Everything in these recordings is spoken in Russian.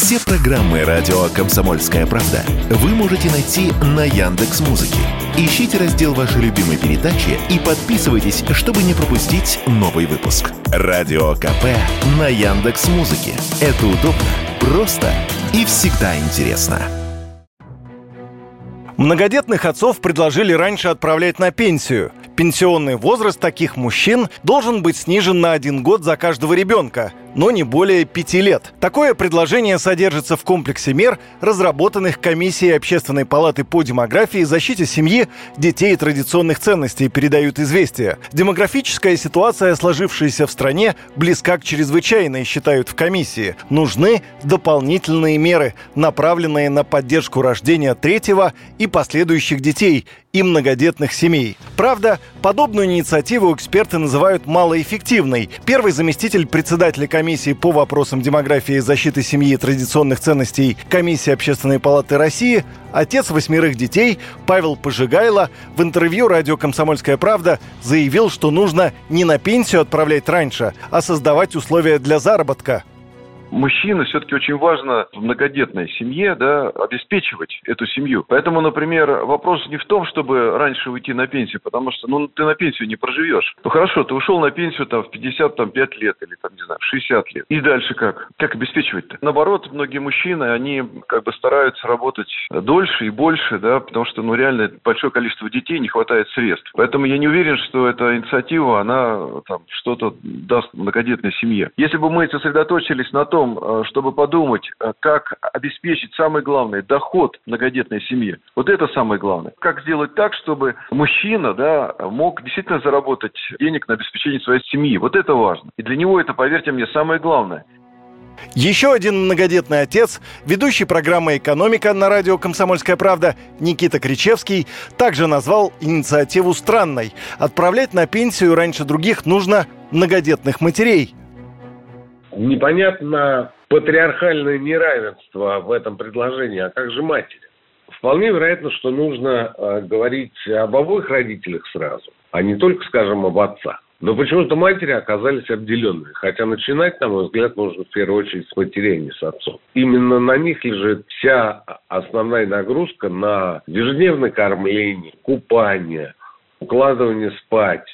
Все программы радио Комсомольская правда вы можете найти на Яндекс Музыке. Ищите раздел вашей любимой передачи и подписывайтесь, чтобы не пропустить новый выпуск. Радио КП на Яндекс Музыке. Это удобно, просто и всегда интересно. Многодетных отцов предложили раньше отправлять на пенсию. Пенсионный возраст таких мужчин должен быть снижен на один год за каждого ребенка но не более пяти лет. Такое предложение содержится в комплексе мер, разработанных Комиссией Общественной палаты по демографии, защите семьи, детей и традиционных ценностей, передают известия. Демографическая ситуация, сложившаяся в стране, близка к чрезвычайной, считают в комиссии. Нужны дополнительные меры, направленные на поддержку рождения третьего и последующих детей и многодетных семей. Правда, подобную инициативу эксперты называют малоэффективной. Первый заместитель председателя комиссии по вопросам демографии и защиты семьи и традиционных ценностей Комиссии Общественной палаты России, отец восьмерых детей Павел Пожигайло в интервью радио «Комсомольская правда» заявил, что нужно не на пенсию отправлять раньше, а создавать условия для заработка – мужчина все-таки очень важно в многодетной семье да, обеспечивать эту семью. Поэтому, например, вопрос не в том, чтобы раньше уйти на пенсию, потому что ну, ты на пенсию не проживешь. Ну хорошо, ты ушел на пенсию там, в 55 лет или там, не знаю, в 60 лет. И дальше как? Как обеспечивать-то? Наоборот, многие мужчины, они как бы стараются работать дольше и больше, да, потому что ну реально большое количество детей, не хватает средств. Поэтому я не уверен, что эта инициатива, она там что-то даст многодетной семье. Если бы мы сосредоточились на том, том, э, чтобы подумать, э, как обеспечить самое главное доход многодетной семье. Вот это самое главное. Как сделать так, чтобы мужчина да, мог действительно заработать денег на обеспечение своей семьи. Вот это важно. И для него это, поверьте мне, самое главное. Еще один многодетный отец, ведущий программы «Экономика» на радио «Комсомольская правда» Никита Кричевский также назвал инициативу странной. Отправлять на пенсию раньше других нужно многодетных матерей непонятно патриархальное неравенство в этом предложении, а как же матери? Вполне вероятно, что нужно э, говорить об обоих родителях сразу, а не только, скажем, об отцах. Но почему-то матери оказались обделенными. Хотя начинать, на мой взгляд, нужно в первую очередь с матерей, не с отцов. Именно на них лежит вся основная нагрузка на ежедневное кормление, купание, укладывание спать,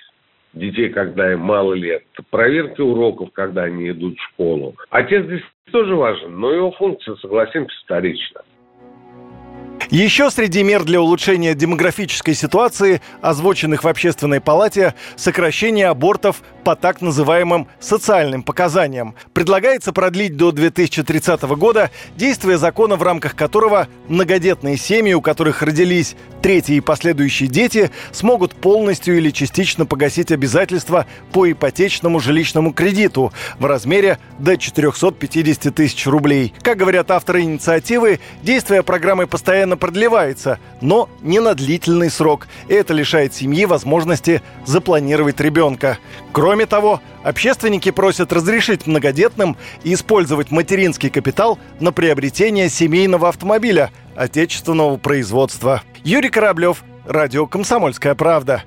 детей, когда им мало лет, проверки уроков, когда они идут в школу. Отец здесь тоже важен, но его функция, согласимся, вторична. Еще среди мер для улучшения демографической ситуации, озвученных в Общественной палате, сокращение абортов по так называемым социальным показаниям. Предлагается продлить до 2030 года действие закона, в рамках которого многодетные семьи, у которых родились третьи и последующие дети, смогут полностью или частично погасить обязательства по ипотечному жилищному кредиту в размере до 450 тысяч рублей. Как говорят авторы инициативы, действие программы постоянно продлевается, но не на длительный срок. Это лишает семьи возможности запланировать ребенка. Кроме того, общественники просят разрешить многодетным использовать материнский капитал на приобретение семейного автомобиля отечественного производства. Юрий Кораблев, Радио «Комсомольская правда».